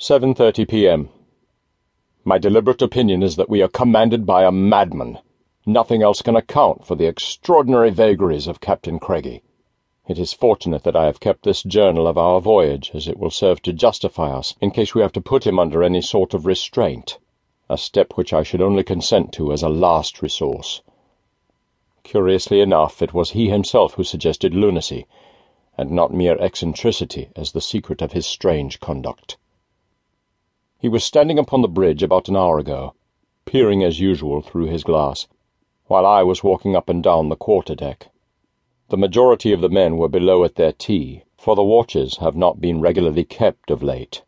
7:30 p.m. My deliberate opinion is that we are commanded by a madman. Nothing else can account for the extraordinary vagaries of Captain Craigie. It is fortunate that I have kept this journal of our voyage, as it will serve to justify us in case we have to put him under any sort of restraint, a step which I should only consent to as a last resource. Curiously enough, it was he himself who suggested lunacy, and not mere eccentricity as the secret of his strange conduct. He was standing upon the bridge about an hour ago, peering as usual through his glass, while I was walking up and down the quarter deck. The majority of the men were below at their tea, for the watches have not been regularly kept of late.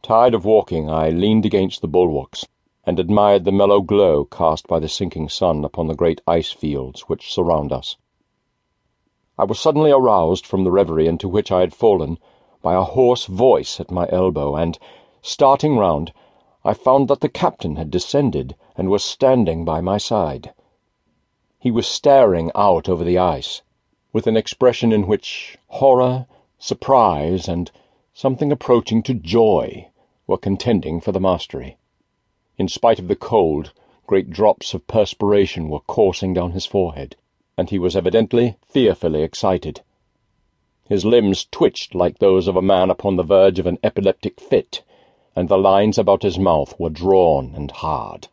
Tired of walking, I leaned against the bulwarks and admired the mellow glow cast by the sinking sun upon the great ice fields which surround us. I was suddenly aroused from the reverie into which I had fallen by a hoarse voice at my elbow, and, starting round, I found that the captain had descended and was standing by my side. He was staring out over the ice, with an expression in which horror, surprise, and something approaching to joy were contending for the mastery. In spite of the cold, great drops of perspiration were coursing down his forehead, and he was evidently fearfully excited. His limbs twitched like those of a man upon the verge of an epileptic fit, and the lines about his mouth were drawn and hard.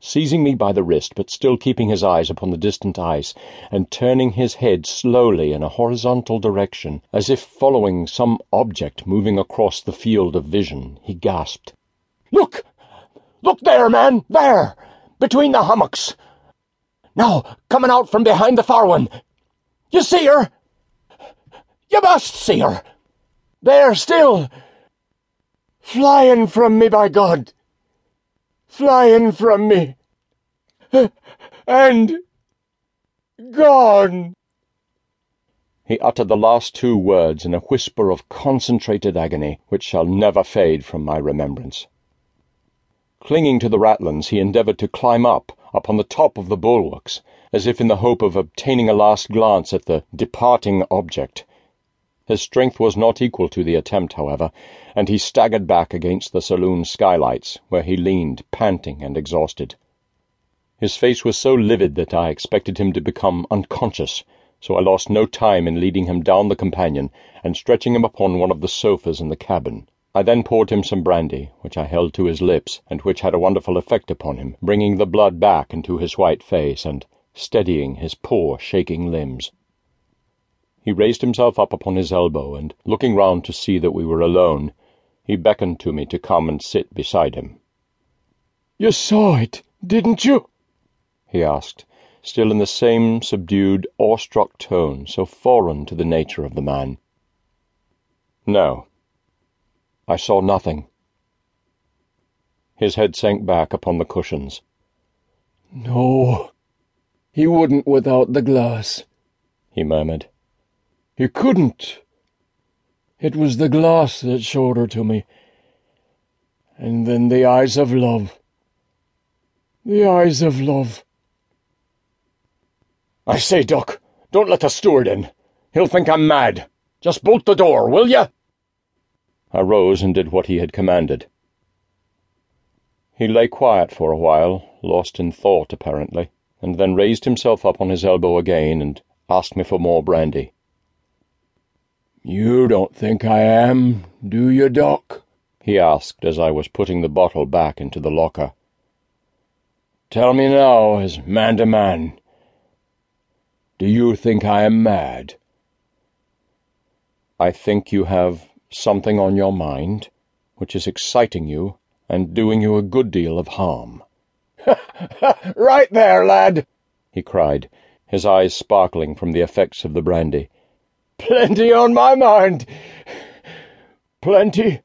Seizing me by the wrist, but still keeping his eyes upon the distant ice, and turning his head slowly in a horizontal direction, as if following some object moving across the field of vision, he gasped, Look! Look there, man! There! Between the hummocks! Now, coming out from behind the far one! You see her? You must see her! There still! Flying from me, by God! flying from me, and gone. He uttered the last two words in a whisper of concentrated agony which shall never fade from my remembrance. Clinging to the ratlins, he endeavoured to climb up upon the top of the bulwarks, as if in the hope of obtaining a last glance at the departing object. His strength was not equal to the attempt, however, and he staggered back against the saloon skylights, where he leaned, panting and exhausted. His face was so livid that I expected him to become unconscious, so I lost no time in leading him down the companion and stretching him upon one of the sofas in the cabin. I then poured him some brandy, which I held to his lips, and which had a wonderful effect upon him, bringing the blood back into his white face and steadying his poor, shaking limbs. He raised himself up upon his elbow, and, looking round to see that we were alone, he beckoned to me to come and sit beside him. You saw it, didn't you? he asked, still in the same subdued, awestruck tone so foreign to the nature of the man. No. I saw nothing. His head sank back upon the cushions. No, he wouldn't without the glass, he murmured. He couldn't. It was the glass that showed her to me. And then the eyes of love. The eyes of love. I say, Doc, don't let the steward in. He'll think I'm mad. Just bolt the door, will you? I rose and did what he had commanded. He lay quiet for a while, lost in thought apparently, and then raised himself up on his elbow again and asked me for more brandy. You don't think I am, do you, Doc? he asked as I was putting the bottle back into the locker. Tell me now, as man to man, do you think I am mad? I think you have something on your mind which is exciting you and doing you a good deal of harm. right there, lad, he cried, his eyes sparkling from the effects of the brandy. Plenty on my mind. Plenty